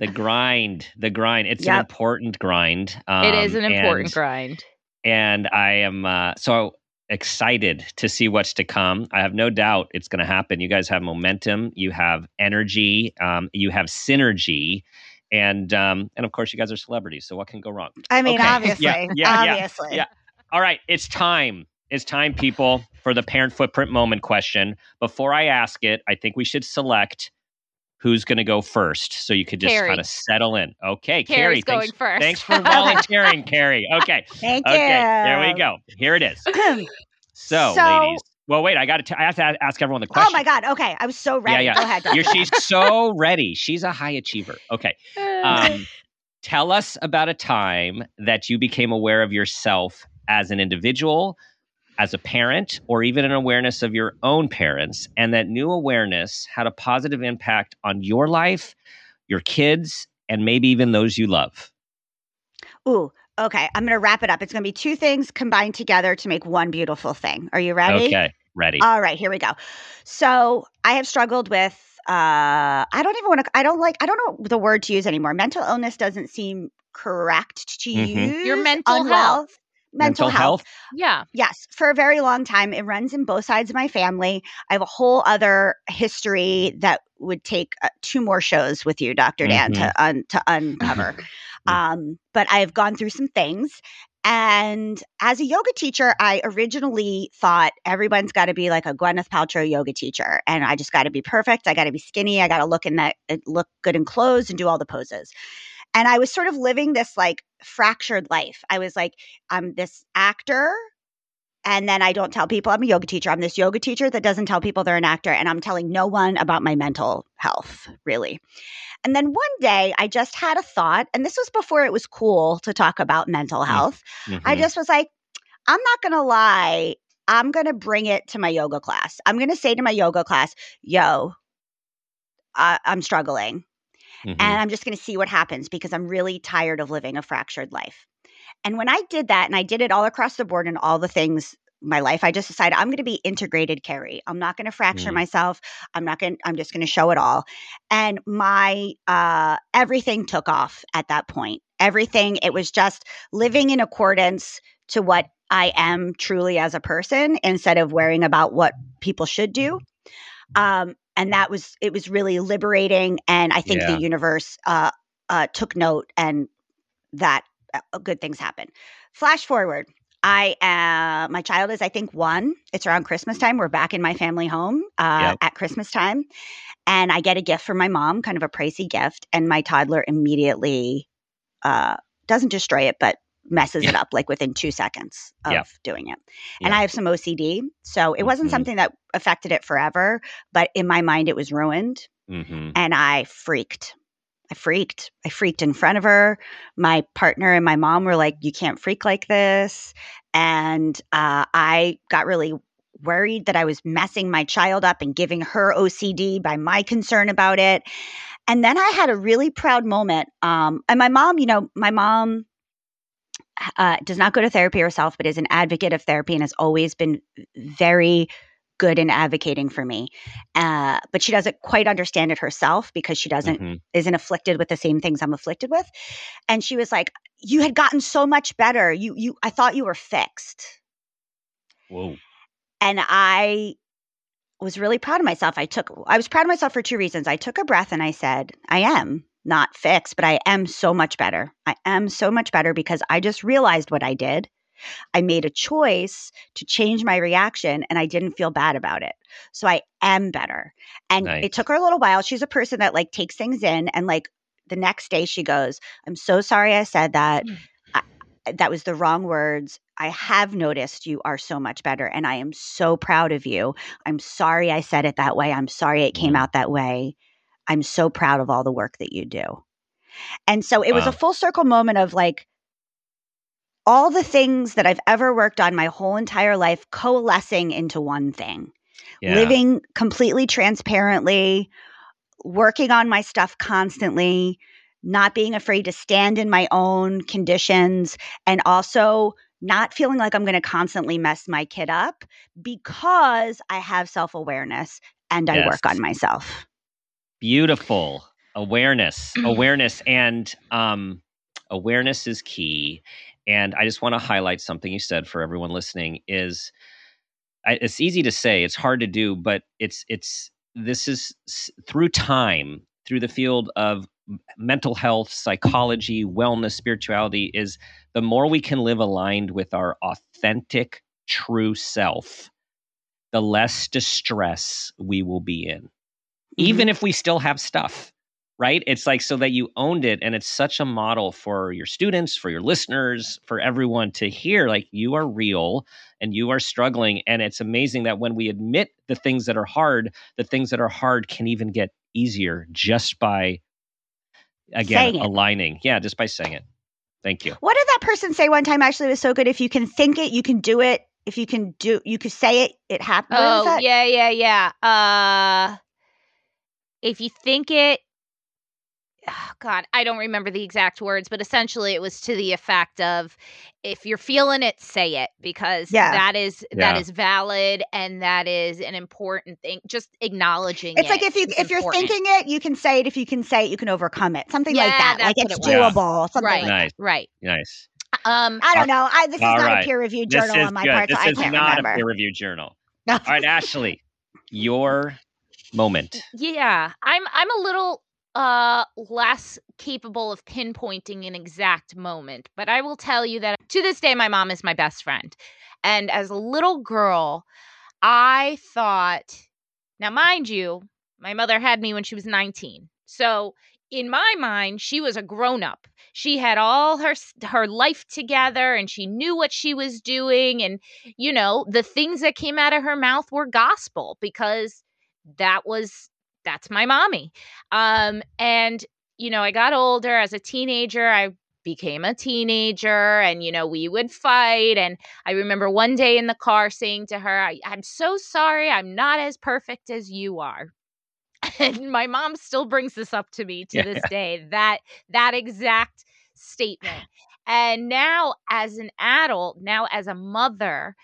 The grind, the grind. It's an important grind. it is um, an important and, grind And I am uh, so excited to see what's to come. I have no doubt it's going to happen. You guys have momentum. You have energy. Um, you have synergy. And um, and of course, you guys are celebrities. So what can go wrong? I mean, Okay. obviously, Yeah, yeah, yeah, yeah. All right, it's time. It's time, people, for the parent footprint moment question. Before I ask it, I think we should select who's going to go first, so you could just kind of settle in. Okay, Keri's Keri, going thanks, first thanks for volunteering, Keri. Okay, Thank okay, you. there we go. Here it is. So, So- ladies. Well, wait, I got to. I have to ask everyone the question. Oh my God. Okay, I was so ready. yeah. yeah. Go ahead. She's so ready. She's a high achiever. Okay. Um, tell us about a time that you became aware of yourself as an individual, as a parent, or even an awareness of your own parents, and that new awareness had a positive impact on your life, your kids, and maybe even those you love. Ooh. Okay, I'm going to wrap it up. It's going to be two things combined together to make one beautiful thing. Are you ready? Okay, ready. All right, here we go. So I have struggled with. Uh, I don't even want to. I don't like. I don't know the word to use anymore. Mental illness doesn't seem correct to Mhm. use. Your mental Unwell. health. Mental, health. yeah Yes, for a very long time. It runs in both sides of my family. I have a whole other history that would take uh, two more shows with you, Doctor Dan, to un- to uncover. um, but I've gone through some things, And as a yoga teacher, I originally thought everyone's got to be like a Gwyneth Paltrow yoga teacher, and I just got to be perfect. I got to be skinny. I got to look in that uh, look good in clothes and do all the poses. And I was sort of living this like fractured life. I was like, I'm this actor and then I don't tell people I'm a yoga teacher. I'm this yoga teacher that doesn't tell people they're an actor, and I'm telling no one about my mental health, really. And then one day I just had a thought, and this was before it was cool to talk about mental mm, health. Mm-hmm. I just was like, I'm not going to lie. I'm going to bring it to my yoga class. I'm going to say to my yoga class, yo, uh, I'm struggling. Mm-hmm. And I'm just going to see what happens because I'm really tired of living a fractured life. And when I did that, and I did it all across the board and all the things my life, I just decided I'm going to be integrated Keri. I'm not going to fracture mm. myself. I'm not going I'm just going to show it all. And my uh everything took off at that point. Everything it was just living in accordance to what I am truly as a person instead of worrying about what people should do. Um and that was it was really liberating and I think yeah. the universe uh uh took note and that uh, good things happen. Flash forward. I am, uh, my child is, I think, one. It's around Christmas time. We're back in my family home uh, yep. at Christmas time. And I get a gift from my mom, kind of a pricey gift. And my toddler immediately uh, doesn't destroy it, but messes yeah. it up like within two seconds of yep. doing it. And yep. I have some OCD. So it wasn't mm-hmm. something that affected it forever, but in my mind, it was ruined. Mm-hmm. And I freaked. I freaked. I freaked in front of her. My partner and my mom were like, You can't freak like this. And uh, I got really worried that I was messing my child up and giving her OCD by my concern about it. And then I had a really proud moment. Um, and my mom, you know, my mom uh, does not go to therapy herself, but is an advocate of therapy and has always been very good in advocating for me. Uh, but she doesn't quite understand it herself because she doesn't mm-hmm. isn't afflicted with the same things I'm afflicted with. And she was like, "You had gotten so much better. You you I thought you were fixed." Whoa. And I was really proud of myself. I took I was proud of myself for two reasons. I took a breath and I said, "I am not fixed, but I am so much better. I am so much better because I just realized what I did." I made a choice to change my reaction and I didn't feel bad about it. So I am better. And nice. it took her a little while. She's a person that like takes things in and like the next day she goes, I'm so sorry I said that. Mm. I, that was the wrong words. I have noticed you are so much better and I am so proud of you. I'm sorry I said it that way. I'm sorry it came out that way. I'm so proud of all the work that you do. And so it wow. was a full circle moment of like, all the things that I've ever worked on my whole entire life coalescing into one thing. Yeah. Living completely transparently, working on my stuff constantly, not being afraid to stand in my own conditions, and also not feeling like I'm going to constantly mess my kid up because I have self awareness and I yes. work on myself. Beautiful. Awareness, awareness, and um, awareness is key. And I just want to highlight something you said for everyone listening is I, it's easy to say, it's hard to do, but it's it's this is through time, through the field of mental health, psychology, wellness, spirituality is the more we can live aligned with our authentic true self, the less distress we will be in. Mm-hmm. Even if we still have stuff right? It's like so that you owned it. And it's such a model for your students, for your listeners, for everyone to hear like you are real and you are struggling. And it's amazing that when we admit the things that are hard, the things that are hard can even get easier just by, again, aligning. Yeah, just by saying it. Thank you. What did that person say one time? Actually, was so good. If you can think it, you can do it. If you can do, you could say it. It happens. Oh yeah, yeah, yeah. Uh, if you think it, oh God, I don't remember the exact words, but essentially it was to the effect of if you're feeling it, say it because yeah. that is yeah. that is valid and that is an important thing. Just acknowledging it. it's it like if you if important. you're thinking it, you can say it. If you can say it, you can overcome it. Something yeah, like that. Like it's it doable. Something right. Like nice. Right. Nice. Um, I don't know. I, this is not right. a peer reviewed journal on my good. part, this so I can't not remember. a peer reviewed journal. All right, Ashley, your moment. Yeah, I'm I'm a little uh less capable of pinpointing an exact moment but i will tell you that to this day, my mom is my best friend. And as a little girl, I thought, now, mind you, my mother had me when she was 19. So in my mind, she was a grown up. She had all her her life together and she knew what she was doing and you know, the things that came out of her mouth were gospel because that was that's my mommy. Um and you know, I got older as a teenager. I became a teenager and you know we would fight and i remember one day in the car saying to her I, am so sorry i'm not as perfect as you are and my mom still brings this up to me to yeah. this day that that exact statement and now as an adult now as a mother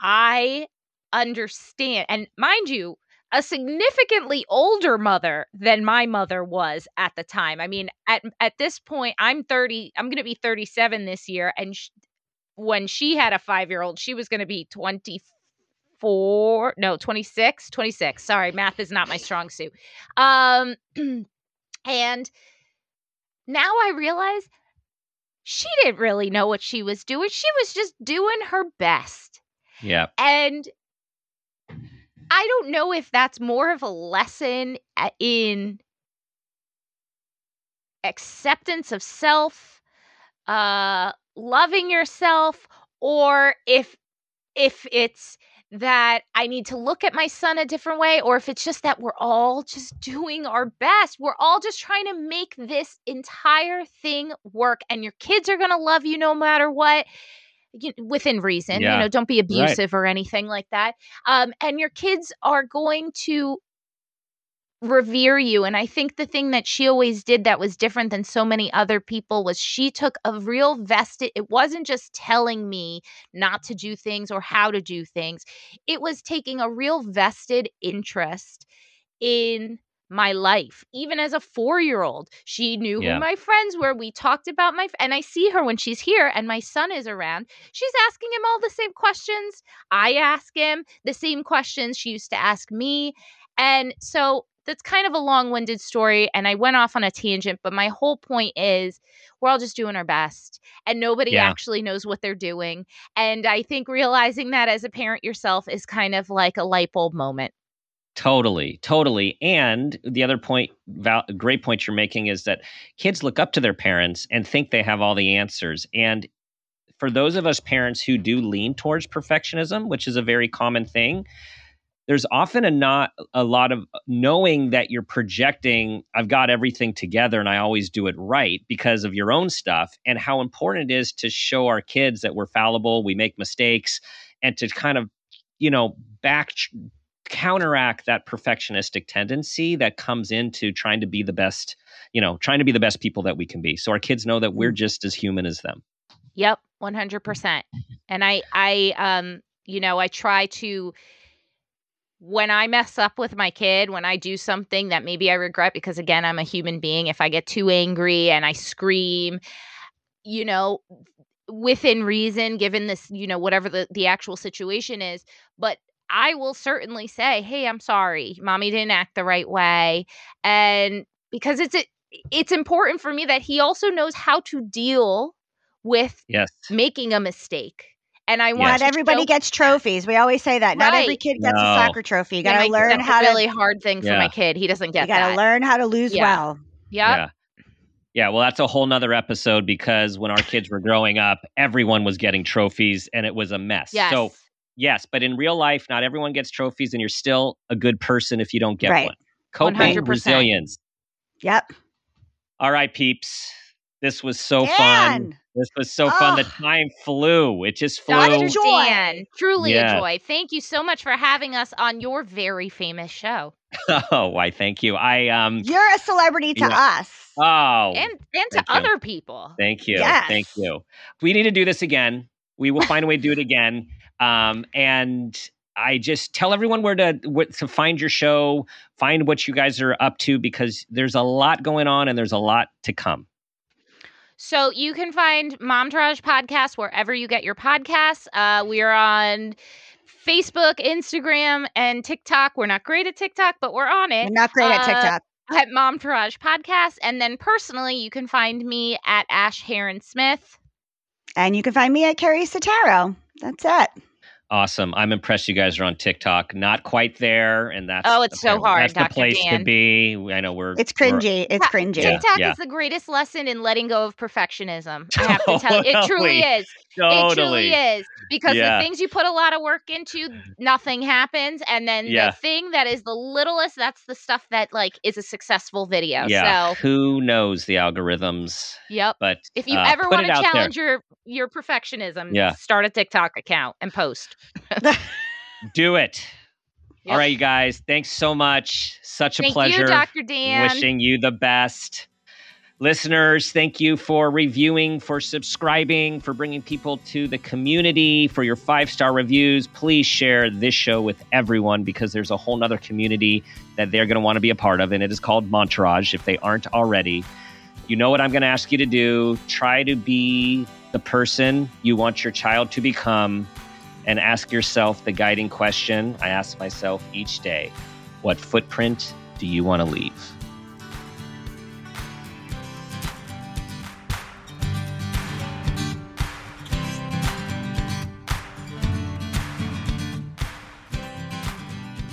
i understand and mind you a significantly older mother than my mother was at the time. I mean, at at this point, I'm 30. I'm going to be 37 this year, and sh- when she had a five year old, she was going to be 24. No, 26. 26. Sorry, math is not my strong suit. Um, and now I realize she didn't really know what she was doing. She was just doing her best. Yeah. And I don't know if that's more of a lesson in acceptance of self, uh, loving yourself, or if if it's that I need to look at my son a different way, or if it's just that we're all just doing our best. We're all just trying to make this entire thing work, and your kids are going to love you no matter what you within reason. Yeah. You know, don't be abusive right. or anything like that. Um, and your kids are going to revere you. And I think the thing that she always did that was different than so many other people was she took a real vested, it wasn't just telling me not to do things or how to do things, it was taking a real vested interest in my life. Even as a four year old, she knew yeah. who my friends were. We talked about my, and I see her when she's here and my son is around. She's asking him all the same questions. I ask him the same questions she used to ask me. And so that's kind of a long winded story. And I went off on a tangent, but my whole point is we're all just doing our best and nobody yeah. actually knows what they're doing. And I think realizing that as a parent yourself is kind of like a light bulb moment. Totally, totally. And the other point, val- great point you're making is that kids look up to their parents and think they have all the answers. And for those of us parents who do lean towards perfectionism, which is a very common thing, there's often a not a lot of knowing that you're projecting I've got everything together and I always do it right because of your own stuff and how important it is to show our kids that we're fallible, we make mistakes and to kind of you know back counteract that perfectionistic tendency that comes into trying to be the best, you know, trying to be the best people that we can be. So our kids know that we're mm. just as human as them. Yep, 100%. And I I um you know, I try to when I mess up with my kid, when I do something that maybe I regret because again, I'm a human being, if I get too angry and I scream, you know, within reason given this, you know, whatever the the actual situation is, but I will certainly say, "Hey, I'm sorry. Mommy didn't act the right way." And because it's it's important for me that he also knows how to deal with yes. making a mistake. And I want not everybody gets trophies. We always say that. Right. Not every kid gets no. a soccer trophy. You got to learn how to really hard thing for yeah. my kid. He doesn't get You got to learn how to lose yeah. well. Yep. Yeah. Yeah, well, that's a whole nother episode because when our kids were growing up, everyone was getting trophies and it was a mess. Yes. So yes, but in real life, not everyone gets trophies, and you're still a good person if you don't get right. one. Coping 100%. resilience. Yep. All right, peeps. This was so Dan. fun. This was so oh. fun. The time flew. It just flew. Dr. Dan, truly yeah. a joy. Thank you so much for having us on your very famous show. oh, why? Thank you. I um. You're a celebrity to yeah. us. Oh, and and to other people. Thank you. Yes. Thank you. We need to do this again. We will find a way to do it again. Um, and I just tell everyone where to where to find your show, find what you guys are up to because there's a lot going on and there's a lot to come. So you can find Momtourage podcast wherever you get your podcasts. Uh, we are on Facebook, Instagram, and TikTok. We're not great at TikTok, but we're on it. We're not great uh, at TikTok. At Momtourage podcast, and then personally, you can find me at Ash Hearon Smith And you can find me at Keri Setaro. That's it. Awesome. I'm impressed you guys are on TikTok. Not quite there, and that's Oh, it's so hard, That's Dr. the place Dan. to be. I know we're It's we're- cringy. It's cringy. Yeah. TikTok yeah. is the greatest lesson in letting go of perfectionism. I have to tell you, it truly Totally. It truly is because Yeah. the things you put a lot of work into, nothing happens, and then Yeah. the thing that is the littlest, that's the stuff that like is a successful video. Yeah. So, Who knows the algorithms? yep. But If you uh, ever want to there. challenge your your perfectionism, Yeah. start a TikTok account and post. do it. All Yep. right, you guys. Thanks so much. Such a Thank pleasure. you, Dr. Dan. Wishing you the best. Listeners, thank you for reviewing, for subscribing, for bringing people to the community, for your five star reviews. Please share this show with everyone because there's a whole nother community that they're going to want to be a part of, and it is called Momtourage if they aren't already. You know what I'm going to ask you to do. Try to be the person you want your child to become and ask yourself the guiding question I ask myself each day What footprint do you want to leave?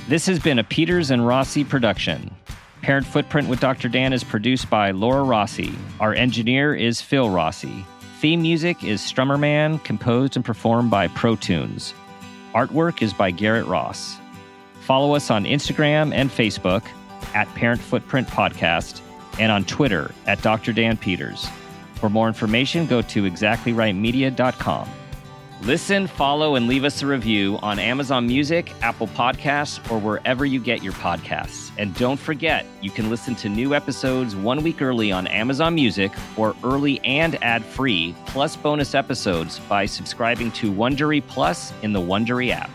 This has been a Peters and Rossi production. Parent Footprint with Dr. Dan is produced by Laura Rossi. Our engineer is Phil Rossi. Theme music is Strummer Man, composed and performed by Pro Tunes. Artwork is by Garrett Ross. Follow us on Instagram and Facebook at Parent Footprint Podcast and on Twitter at Dr. Dan Peters. For more information, go to exactlyrightmedia.com. Listen, follow, and leave us a review on Amazon Music, Apple Podcasts, or wherever you get your podcasts. And don't forget, you can listen to new episodes one week early on Amazon Music or early and ad free, plus bonus episodes by subscribing to Wondery Plus in the Wondery app.